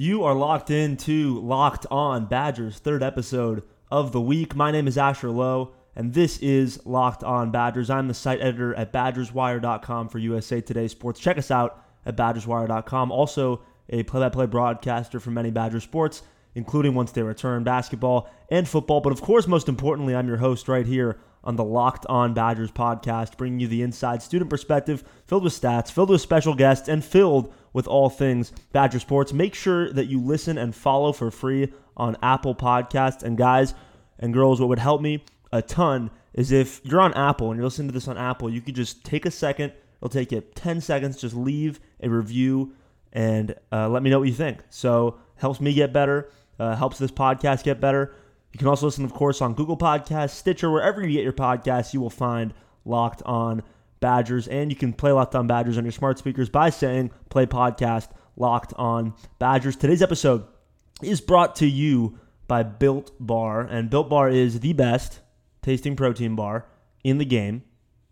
You are locked into Locked On Badgers, third episode of the week. My name is Asher Lowe, and this is Locked On Badgers. I'm the site editor at BadgersWire.com for USA Today Sports. Check us out at BadgersWire.com. Also, a play by play broadcaster for many Badger sports, including once they return basketball and football. But of course, most importantly, I'm your host right here on the Locked On Badgers podcast, bringing you the inside student perspective filled with stats, filled with special guests, and filled with all things Badger sports. Make sure that you listen and follow for free on Apple Podcasts. And guys and girls, what would help me a ton is if you're on Apple and you're listening to this on Apple, you could just take a second. It'll take you 10 seconds. Just leave a review and uh, let me know what you think. So helps me get better, uh, helps this podcast get better. You can also listen, of course, on Google Podcasts, Stitcher, wherever you get your podcasts. You will find Locked On Badgers, and you can play Locked On Badgers on your smart speakers by saying "Play Podcast Locked On Badgers." Today's episode is brought to you by Built Bar, and Built Bar is the best tasting protein bar in the game,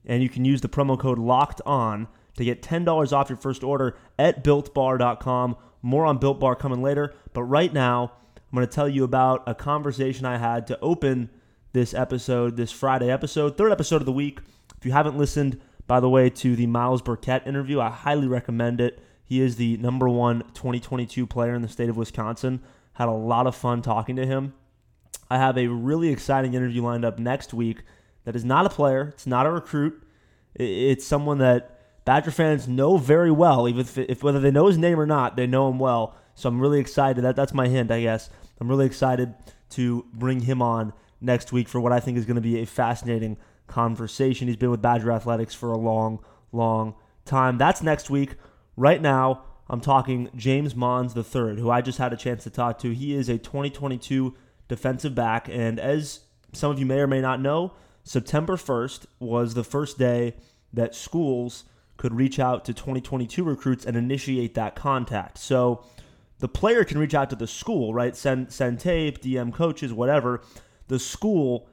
and you can use the promo code Locked On to get $10 off your first order at builtbar.com. More on Built Bar coming later, but right now, I'm going to tell you about a conversation I had to open this episode, this Friday episode, third episode of the week. If you haven't listened, by the way, to the Miles Burkett interview, I highly recommend it. He is the number one 2022 player in the state of Wisconsin. Had a lot of fun talking to him. I have a really exciting interview lined up next week that is not a player, it's not a recruit, it's someone that Badger fans know very well, even if, if whether they know his name or not, they know him well. So I'm really excited. That that's my hint, I guess. I'm really excited to bring him on next week for what I think is going to be a fascinating conversation. He's been with Badger Athletics for a long, long time. That's next week. Right now, I'm talking James Monds III, who I just had a chance to talk to. He is a 2022 defensive back, and as some of you may or may not know, September 1st was the first day that schools could reach out to 2022 recruits and initiate that contact. So the player can reach out to the school, right? Send send tape, DM coaches, whatever. The school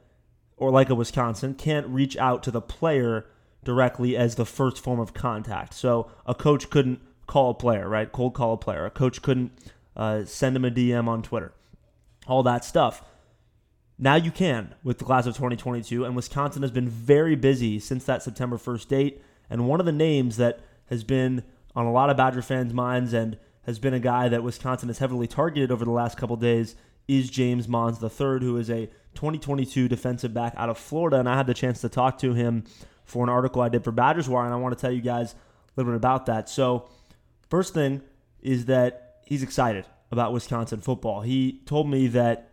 or like a Wisconsin can't reach out to the player directly as the first form of contact. So a coach couldn't call a player, right? Cold call a player. A coach couldn't uh, send him a DM on Twitter. All that stuff. Now you can with the class of 2022, and Wisconsin has been very busy since that September 1st date. And one of the names that has been on a lot of Badger fans' minds and has been a guy that Wisconsin has heavily targeted over the last couple days is James Monds III, who is a 2022 defensive back out of Florida. And I had the chance to talk to him for an article I did for Badgers Wire, and I want to tell you guys a little bit about that. So, first thing is that he's excited about Wisconsin football. He told me that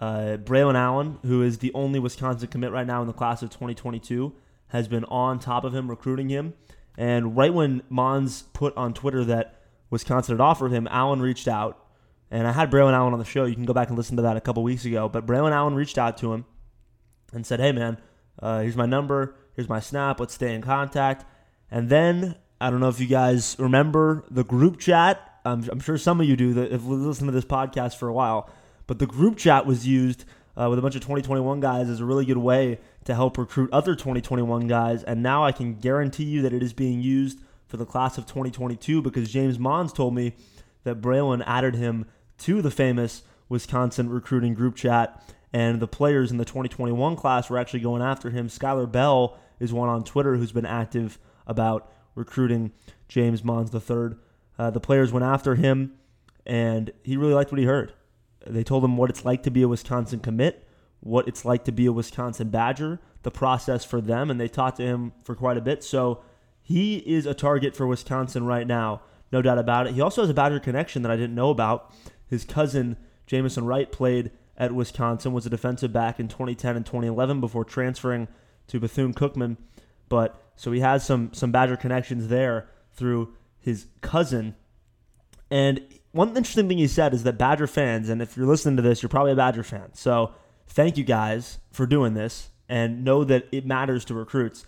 uh, Braylon Allen, who is the only Wisconsin commit right now in the class of 2022, has been on top of him, recruiting him. And right when Monds put on Twitter that Wisconsin had offered him, Allen reached out. And I had Braylon Allen on the show. You can go back and listen to that a couple weeks ago. But Braylon Allen reached out to him and said, hey, man, uh, here's my number. Here's my snap. Let's stay in contact. And then, I don't know if you guys remember the group chat. I'm, I'm sure some of you do that if you listened to this podcast for a while. But the group chat was used uh, with a bunch of 2021 guys as a really good way to help recruit other 2021 guys. And now I can guarantee you that it is being used for the class of 2022 because James Monds told me that Braylon added him to the famous Wisconsin recruiting group chat. And the players in the 2021 class were actually going after him. Skyler Bell is one on Twitter who's been active about recruiting James Monds III. Uh, the players went after him, and he really liked what he heard. They told him what it's like to be a Wisconsin commit, what it's like to be a Wisconsin Badger, the process for them, and they talked to him for quite a bit. So he is a target for Wisconsin right now, no doubt about it. He also has a Badger connection that I didn't know about. His cousin, Jamison Wright, played at Wisconsin, was a defensive back in 2010 and 2011 before transferring to Bethune Cookman. But so he has some some Badger connections there through his cousin. And one interesting thing he said is that Badger fans, and if you're listening to this, you're probably a Badger fan. So thank you guys for doing this and know that it matters to recruits.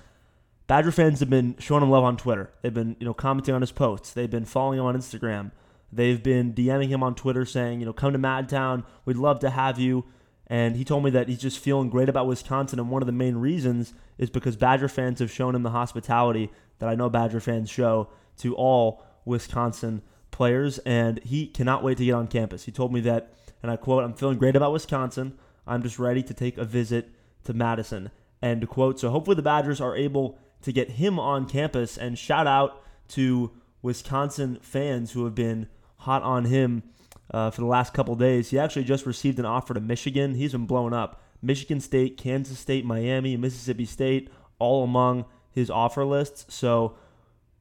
Badger fans have been showing him love on Twitter. They've been, you know, commenting on his posts. They've been following him on Instagram. They've been DMing him on Twitter saying, you know, come to Madtown. We'd love to have you. And he told me that he's just feeling great about Wisconsin. And one of the main reasons is because Badger fans have shown him the hospitality that I know Badger fans show to all Wisconsin players, and he cannot wait to get on campus. He told me that, and I quote, I'm feeling great about Wisconsin. I'm just ready to take a visit to Madison. End quote. So hopefully the Badgers are able to get him on campus. And shout out to Wisconsin fans who have been hot on him uh, for the last couple days. He actually just received an offer to Michigan. He's been blown up. Michigan State, Kansas State, Miami, Mississippi State, all among his offer lists. So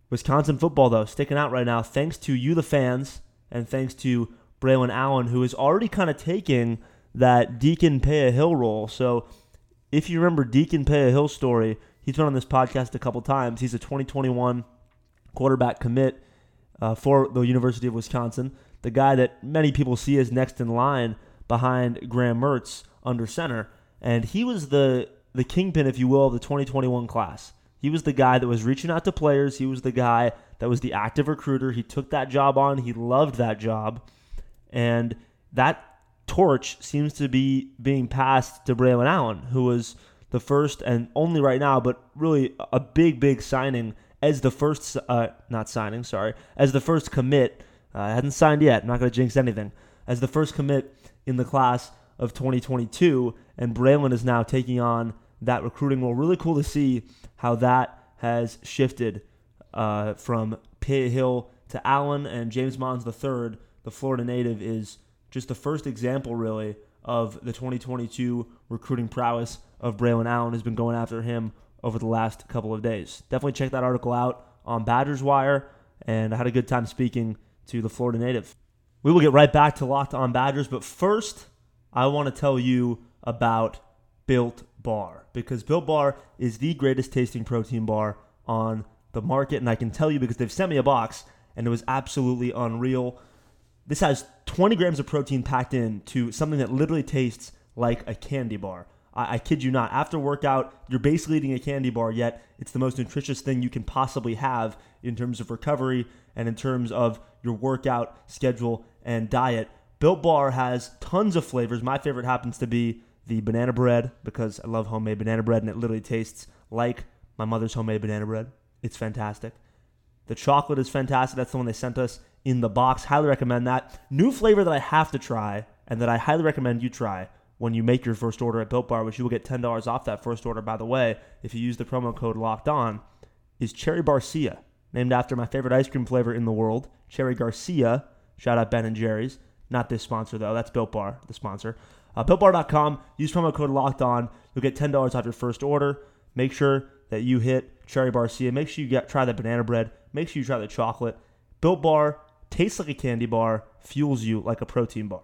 Wisconsin football, though, sticking out right now, thanks to you, the fans, and thanks to Braylon Allen, who is already kind of taking that Deacon Pay a Hill role. So if you remember Deacon Pay a Hill story, he's been on this podcast a couple times. He's a 2021 quarterback commit uh, for the University of Wisconsin, the guy that many people see as next in line behind Graham Mertz under center. And he was the, the kingpin, if you will, of the 2021 class. He was the guy that was reaching out to players. He was the guy that was the active recruiter. He took that job on. He loved that job. And that torch seems to be being passed to Braylon Allen, who was the first and only right now, but really a big, big signing as the first, uh, not signing, sorry, as the first commit. Uh, hasn't signed yet. I'm not going to jinx anything. As the first commit in the class of 2022, and Braylon is now taking on that recruiting role. Really cool to see how that has shifted uh, from Pitt Hill to Allen and James Monds III, the Florida native, is just the first example, really, of the 2022 recruiting prowess of Braylon Allen has been going after him over the last couple of days. Definitely check that article out on Badgers Wire, and I had a good time speaking to the Florida native. We will get right back to Locked On Badgers, but first, I want to tell you about Built Bar because Built Bar is the greatest tasting protein bar on the market, and I can tell you because they've sent me a box and it was absolutely unreal. This has 20 grams of protein packed in to something that literally tastes like a candy bar. I, I, kid you not. After workout, you're basically eating a candy bar, yet it's the most nutritious thing you can possibly have in terms of recovery and in terms of your workout schedule and diet. Built Bar has tons of flavors. My favorite happens to be the banana bread because I love homemade banana bread and it literally tastes like my mother's homemade banana bread. It's fantastic. The chocolate is fantastic. That's the one they sent us in the box. Highly recommend that. New flavor that I have to try and that I highly recommend you try when you make your first order at Built Bar, which you will get $10 off that first order, by the way, if you use the promo code Locked On, is Cherry Barcia, named after my favorite ice cream flavor in the world, Cherry Garcia. Shout out Ben and Jerry's. Not this sponsor, though. That's Built Bar, the sponsor. Uh, BuiltBar.com. Use promo code Locked On. You'll get ten dollars off your first order. Make sure that you hit Cherry Barcia. Make sure you get try the banana bread. Make sure you try the chocolate. Built Bar tastes like a candy bar, fuels you like a protein bar.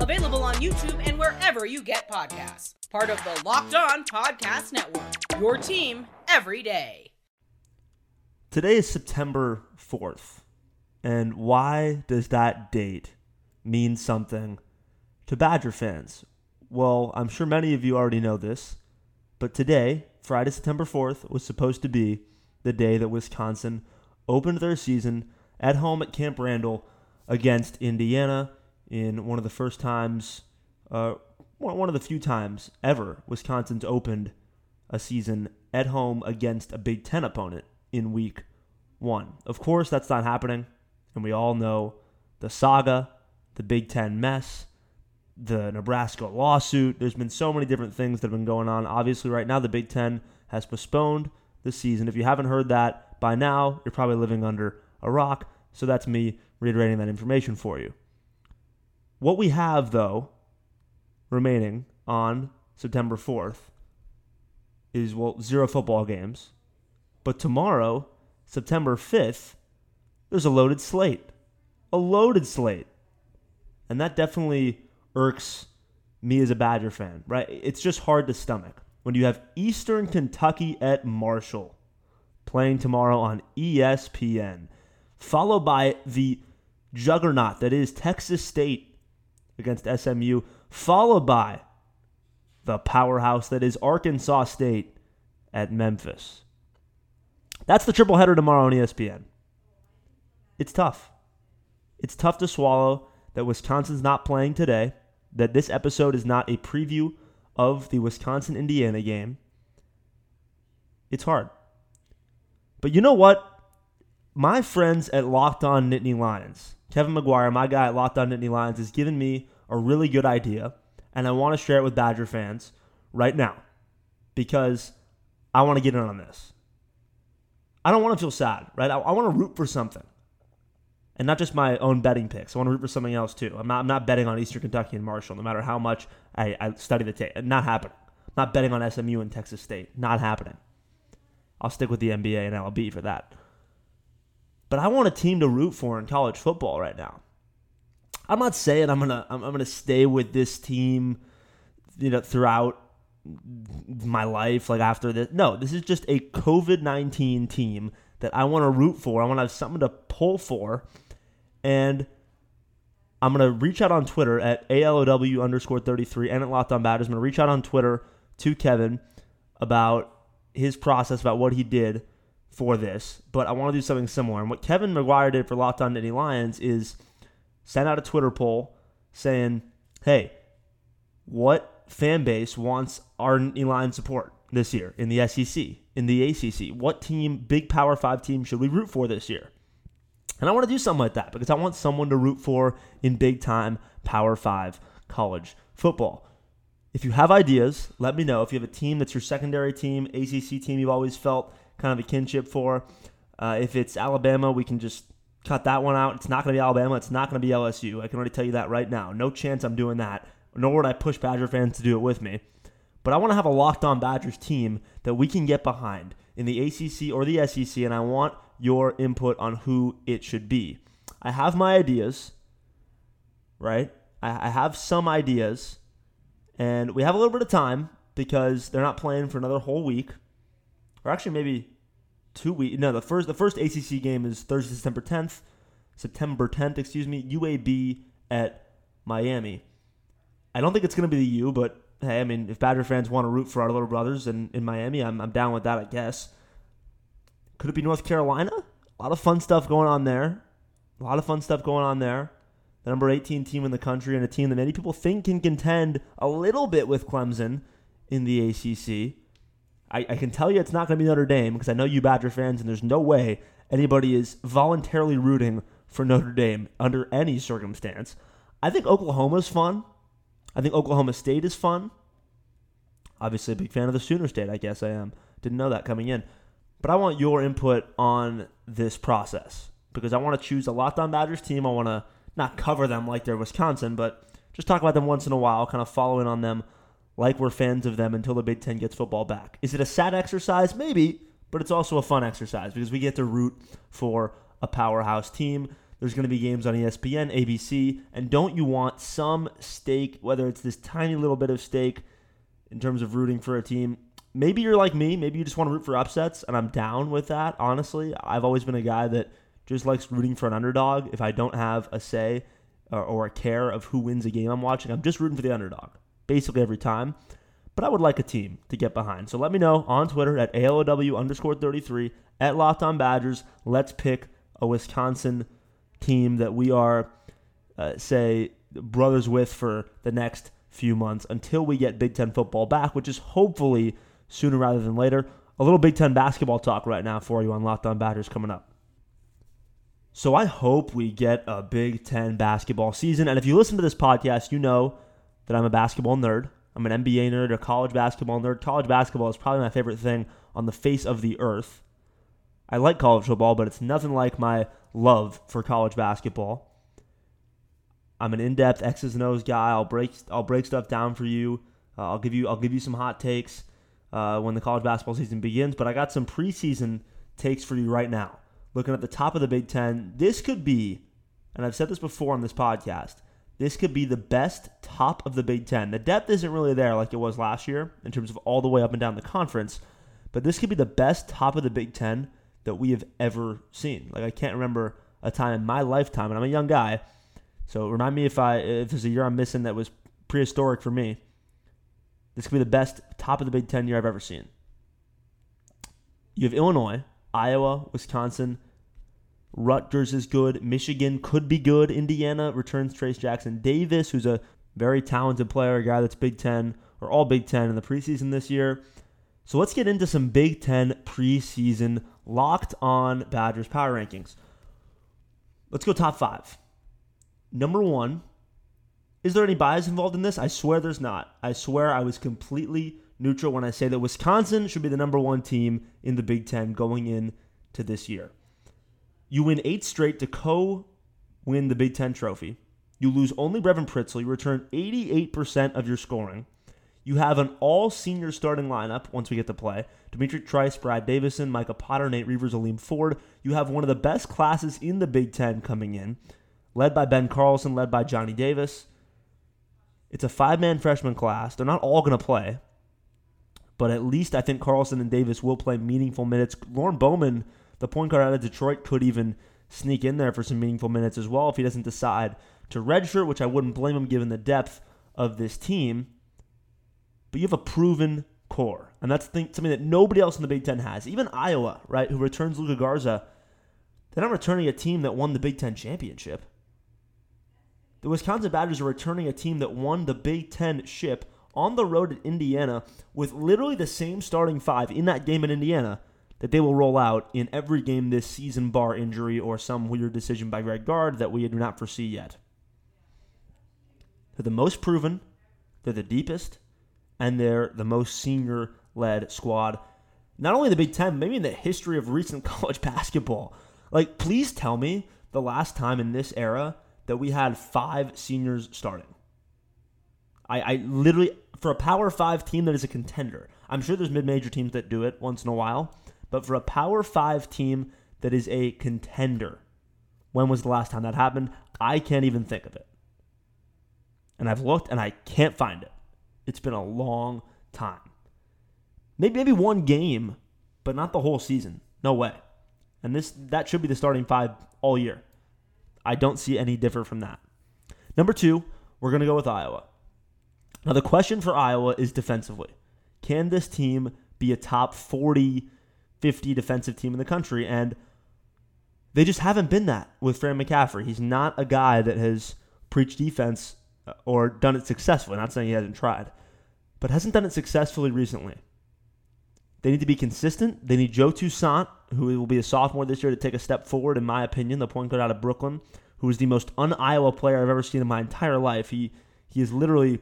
Available on YouTube and wherever you get podcasts. Part of the Locked On Podcast Network. Your team every day. Today is September 4th. And why does that date mean something to Badger fans? Well, I'm sure many of you already know this, but today, Friday, September 4th, was supposed to be the day that Wisconsin opened their season at home at Camp Randall against Indiana in one of the first times, uh, one of the few times ever Wisconsin's opened a season at home against a Big Ten opponent in week one. Of course, that's not happening and we all know the saga, the Big Ten mess, the Nebraska lawsuit. There's been so many different things that have been going on. Obviously, right now, the Big Ten has postponed the season. If you haven't heard that by now, you're probably living under a rock. So that's me reiterating that information for you. What we have, though, remaining on September 4th is, well, zero football games. But tomorrow, September 5th, there's a loaded slate. A loaded slate. And that definitely irks me as a Badger fan, right? It's just hard to stomach when you have Eastern Kentucky at Marshall playing tomorrow on ESPN, followed by the juggernaut that is Texas State against SMU, followed by the powerhouse that is Arkansas State at Memphis. That's the triple header tomorrow on ESPN. It's tough. It's tough to swallow that Wisconsin's not playing today, that this episode is not a preview of the Wisconsin Indiana game. It's hard. But you know what? My friends at Locked On Nittany Lions, Kevin McGuire, my guy at Locked On Nittany Lions, has given me a really good idea, and I want to share it with Badger fans right now because I want to get in on this. I don't want to feel sad, right? I, I want to root for something and not just my own betting picks. I want to root for something else too. I'm not, I'm not betting on Eastern Kentucky and Marshall, no matter how much I, I study the tape. Not happening. Not betting on SMU and Texas State. Not happening. I'll stick with the NBA and MLB for that. But I want a team to root for in college football right now. I'm not saying I'm gonna I'm, I'm gonna stay with this team, you know, throughout my life, like after this. No, this is just a COVID nineteen team that I want to root for. I want to have something to pull for and I'm to reach out on Twitter at ALOW underscore 33 and at Locked On Badgers. I'm to reach out on Twitter to Kevin about his process, about what he did for this. But I want to do something similar. And what Kevin McGuire did for Locked On Nittany Lions is send out a Twitter poll saying, hey, what fan base wants our Nittany Lions support this year in the SEC, in the ACC? What team, big Power 5 team, should we root for this year? And I want to do something like that because I want someone to root for in big time Power 5 college football. If you have ideas, let me know. If you have a team that's your secondary team, ACC team you've always felt kind of a kinship for, uh, if it's Alabama, we can just cut that one out. It's not going to be Alabama. It's not going to be LSU. I can already tell you that right now. No chance I'm doing that, nor would I push Badger fans to do it with me. But I want to have a locked on Badgers team that we can get behind in the ACC or the SEC, and I want your input on who it should be. I have my ideas, right? I, I have some ideas, and we have a little bit of time because they're not playing for another whole week, or actually maybe two weeks. No, the first the first ACC game is Thursday, September 10th. September 10th, excuse me, UAB at Miami. I don't think it's going to be the U, but hey, I mean, if Badger fans want to root for our little brothers in, in Miami, I'm, I'm down with that, I guess. Could it be North Carolina? A lot of fun stuff going on there. A lot of fun stuff going on there. The number 18 team in the country and a team that many people think can contend a little bit with Clemson in the ACC. I, I can tell you it's not going to be Notre Dame because I know you Badger fans, and there's no way anybody is voluntarily rooting for Notre Dame under any circumstance. I think Oklahoma's fun. I think Oklahoma State is fun. Obviously, a big fan of the Sooner State, I guess I am. Didn't know that coming in. But I want your input on this process because I want to choose a Locked On Badgers team. I want to not cover them like they're Wisconsin, but just talk about them once in a while, kind of following on them like we're fans of them until the Big Ten gets football back. Is it a sad exercise? Maybe, but it's also a fun exercise because we get to root for a powerhouse team. There's going to be games on ESPN, ABC, and don't you want some stake, whether it's this tiny little bit of stake in terms of rooting for a team? maybe you're like me. Maybe you just want to root for upsets, and I'm down with that. Honestly, I've always been a guy that just likes rooting for an underdog. If I don't have a say or, or a care of who wins a game I'm watching, I'm just rooting for the underdog basically every time. But I would like a team to get behind. So let me know on Twitter at ALOW underscore 33 at Locked On Badgers. Let's pick a Wisconsin team that we are, uh, say, brothers with for the next few months until we get Big Ten football back, which is hopefully sooner rather than later. A little Big Ten basketball talk right now for you on Locked On Badgers coming up. So I hope we get a Big Ten basketball season. And if you listen to this podcast, you know that I'm a basketball nerd. I'm an NBA nerd, a college basketball nerd. College basketball is probably my favorite thing on the face of the earth. I like college football, but it's nothing like my love for college basketball. I'm an in-depth X's and O's guy. I'll break I'll break stuff down for you. Uh, I'll give you I'll give you some hot takes uh, when the college basketball season begins. But I got some preseason takes for you right now. Looking at the top of the Big Ten, this could be, and I've said this before on this podcast, this could be the best top of the Big Ten. The depth isn't really there like it was last year in terms of all the way up and down the conference, but this could be the best top of the Big Ten that we have ever seen. Like I can't remember a time in my lifetime, and I'm a young guy. So remind me if I if there's a year I'm missing that was prehistoric for me. This could be the best top of the Big Ten year I've ever seen. You have Illinois, Iowa, Wisconsin. Rutgers is good. Michigan could be good. Indiana returns Trayce Jackson Davis, who's a very talented player, a guy that's Big Ten or all Big Ten in the preseason this year. So let's get into some Big Ten preseason locked on Badgers power rankings. Let's go top five. Number one, is there any bias involved in this? I swear there's not. I swear I was completely neutral when I say that Wisconsin should be the number one team in the Big Ten going into this year. You win eight straight to co win the Big Ten trophy. You lose only Brevin Pritzl. You return 88% of your scoring. You have an all senior starting lineup once we get to play. D'Mitrik Trice, Brad Davison, Micah Potter, Nate Reuvers, Aleem Ford. You have one of the best classes in the Big Ten coming in, led by Ben Carlson, led by Johnny Davis. It's a five man freshman class. They're not all going to play, but at least I think Carlson and Davis will play meaningful minutes. Lorne Bowman, the point guard out of Detroit, could even sneak in there for some meaningful minutes as well if he doesn't decide to redshirt, which I wouldn't blame him given the depth of this team but you have a proven core. And that's something that nobody else in the Big Ten has. Even Iowa, right, who returns Luka Garza, they're not returning a team that won the Big Ten championship. The Wisconsin Badgers are returning a team that won the Big Ten ship on the road at Indiana with literally the same starting five in that game in Indiana that they will roll out in every game this season, bar injury or some weird decision by Greg Gard that we do not foresee yet. They're the most proven, they're the deepest, and they're the most senior led squad, not only the Big Ten, maybe in the history of recent college basketball. Like, please tell me the last time in this era that we had five seniors starting. I, I literally, for a Power Five team that is a contender, I'm sure there's mid major teams that do it once in a while, but for a Power Five team that is a contender, when was the last time that happened? I can't even think of it. And I've looked and I can't find it. It's been a long time. Maybe maybe one game, but not the whole season. No way. And this that should be the starting five all year. I don't see any different from that. Number two, we're gonna go with Iowa. Now the question for Iowa is defensively. Can this team be a top 40, 50 defensive team in the country? And they just haven't been that with Fran McCaffery. He's not a guy that has preached defense uh, or done it successfully. Not saying he hasn't tried, but hasn't done it successfully recently. They need to be consistent. They need Joe Toussaint, who will be a sophomore this year, to take a step forward, in my opinion. The point guard out of Brooklyn, who is the most un-Iowa player I've ever seen in my entire life. He he is literally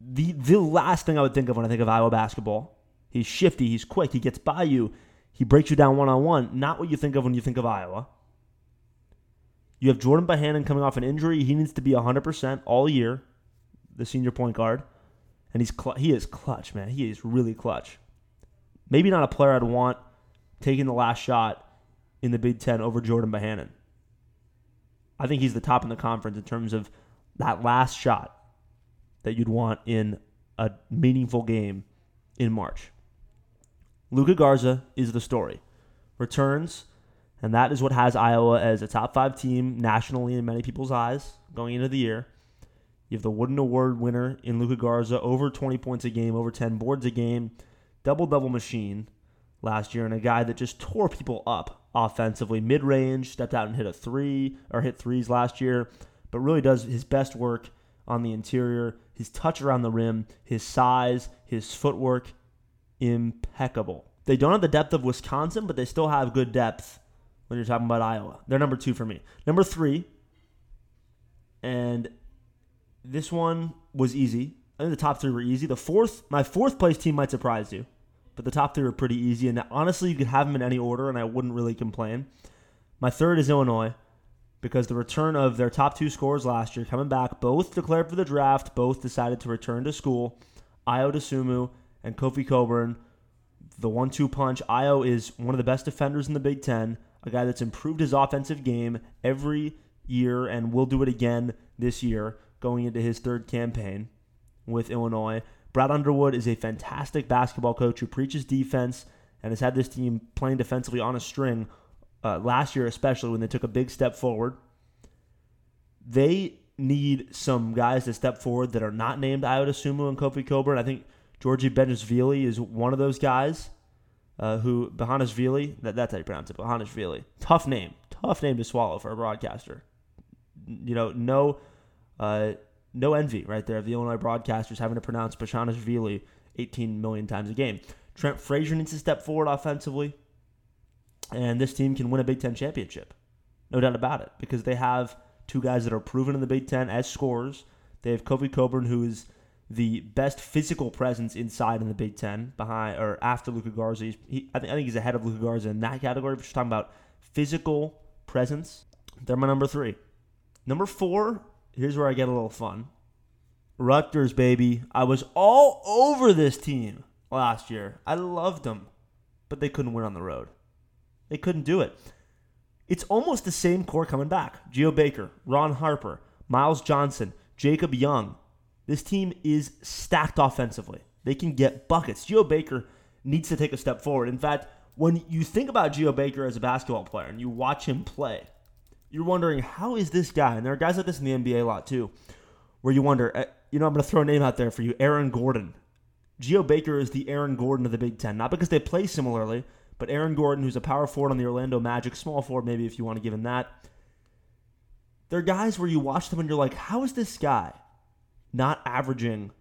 the the last thing I would think of when I think of Iowa basketball. He's shifty. He's quick. He gets by you. He breaks you down one on one. Not what you think of when you think of Iowa. You have Jordan Bohannon coming off an injury. He needs to be 100% all year, the senior point guard. And he's cl- he is clutch, man. He is really clutch. Maybe not a player I'd want taking the last shot in the Big Ten over Jordan Bohannon. I think he's the top in the conference in terms of that last shot that you'd want in a meaningful game in March. Luka Garza is the story. Returns and that is what has Iowa as a top five team nationally in many people's eyes going into the year. You have the Wooden Award winner in Luka Garza, over 20 points a game, over 10 boards a game, double double machine last year, and a guy that just tore people up offensively, mid range, stepped out and hit a three or hit threes last year, but really does his best work on the interior. His touch around the rim, his size, his footwork, impeccable. They don't have the depth of Wisconsin, but they still have good depth when you're talking about Iowa. They're number two for me. Number three, and this one was easy. I think the top three were easy. The fourth, my fourth place team might surprise you, but the top three were pretty easy. And honestly, you could have them in any order, and I wouldn't really complain. My third is Illinois because the return of their top two scorers last year coming back, both declared for the draft, both decided to return to school. Ayo Dosunmu and Kofi Cockburn, the one-two punch. Ayo is one of the best defenders in the Big Ten a guy that's improved his offensive game every year and will do it again this year going into his third campaign with Illinois. Brad Underwood is a fantastic basketball coach who preaches defense and has had this team playing defensively on a string uh, last year, especially when they took a big step forward. They need some guys to step forward that are not named Ayo Dosunmu and Kofi Cockburn. I think Giorgi Bezhanishvili is one of those guys uh, who, Bezhanishvili, that, that's how you pronounce it, Bezhanishvili. Tough name. Tough name to swallow for a broadcaster. You know, no uh, no envy right there of the Illinois broadcasters having to pronounce Bezhanishvili 18 million times a game. Trent Frazier needs to step forward offensively, and this team can win a Big Ten championship. No doubt about it, because they have two guys that are proven in the Big Ten as scorers. They have Kofi Cockburn, who is the best physical presence inside in the Big Ten, behind or after Luka Garza. He, I, think, I think he's ahead of Luka Garza in that category. If you're talking about physical presence, they're my number three. Number four, here's where I get a little fun. Rutgers, baby. I was all over this team last year. I loved them, but they couldn't win on the road. They couldn't do it. It's almost the same core coming back. Geo Baker, Ron Harper, Myles Johnson, Jacob Young. This team is stacked offensively. They can get buckets. Geo Baker needs to take a step forward. In fact, when you think about Geo Baker as a basketball player and you watch him play, you're wondering how is this guy? And there are guys like this in the NBA a lot too, where you wonder. Eh, you know, I'm going to throw a name out there for you, Aaron Gordon. Geo Baker is the Aaron Gordon of the Big Ten, not because they play similarly, but Aaron Gordon, who's a power forward on the Orlando Magic, small forward maybe if you want to give him that. They're guys where you watch them and you're like, how is this guy not averaging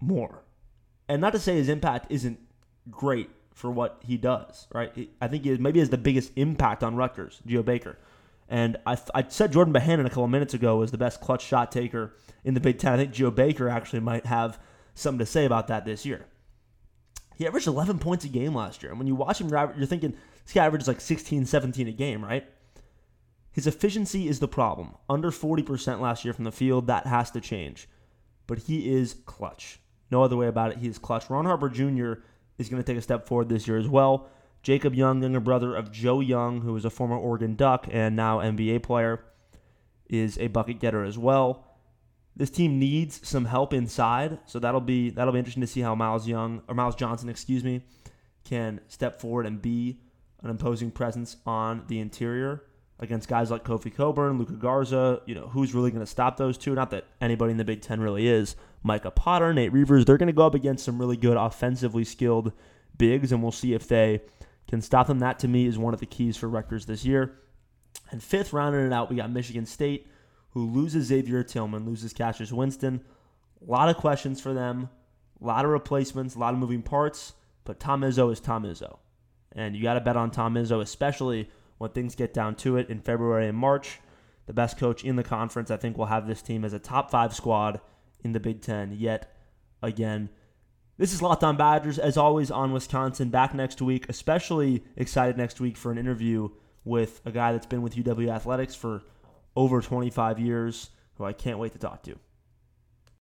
more? And not to say his impact isn't great for what he does, right? I think he maybe has the biggest impact on Rutgers, Geo Baker. And I, I said Jordan Bohannon a couple minutes ago was the best clutch shot taker in the Big Ten. I think Geo Baker actually might have something to say about that this year. He averaged 11 points a game last year. And when you watch him, you're thinking this guy averages like 16, 17 a game, right? His efficiency is the problem. Under 40% last year from the field. That has to change. But he is clutch. No other way about it. He is clutch. Ron Harper Jr. is going to take a step forward this year as well. Jacob Young, younger brother of Joe Young, who is a former Oregon Duck and now NBA player, is a bucket getter as well. This team needs some help inside, so that'll be that'll be interesting to see how Miles Young or Myles Johnson, excuse me, can step forward and be an imposing presence on the interior against guys like Kofi Cockburn, Luka Garza. You know, who's really going to stop those two? Not that anybody in the Big Ten really is. Micah Potter, Nate Reuvers, they're going to go up against some really good offensively skilled bigs, and we'll see if they can stop them. That to me is one of the keys for Rutgers this year. And fifth, rounding it out, we got Michigan State who loses Xavier Tillman, loses Cassius Winston. A lot of questions for them, a lot of replacements, a lot of moving parts, but Tom Izzo is Tom Izzo. And you got to bet on Tom Izzo, especially when things get down to it in February and March. The best coach in the conference, I think, will have this team as a top five squad in the Big Ten yet again. This is Locked On Badgers, as always, on Wisconsin. Back next week. Especially excited next week for an interview with a guy that's been with UW Athletics for over 25 years, who I can't wait to talk to.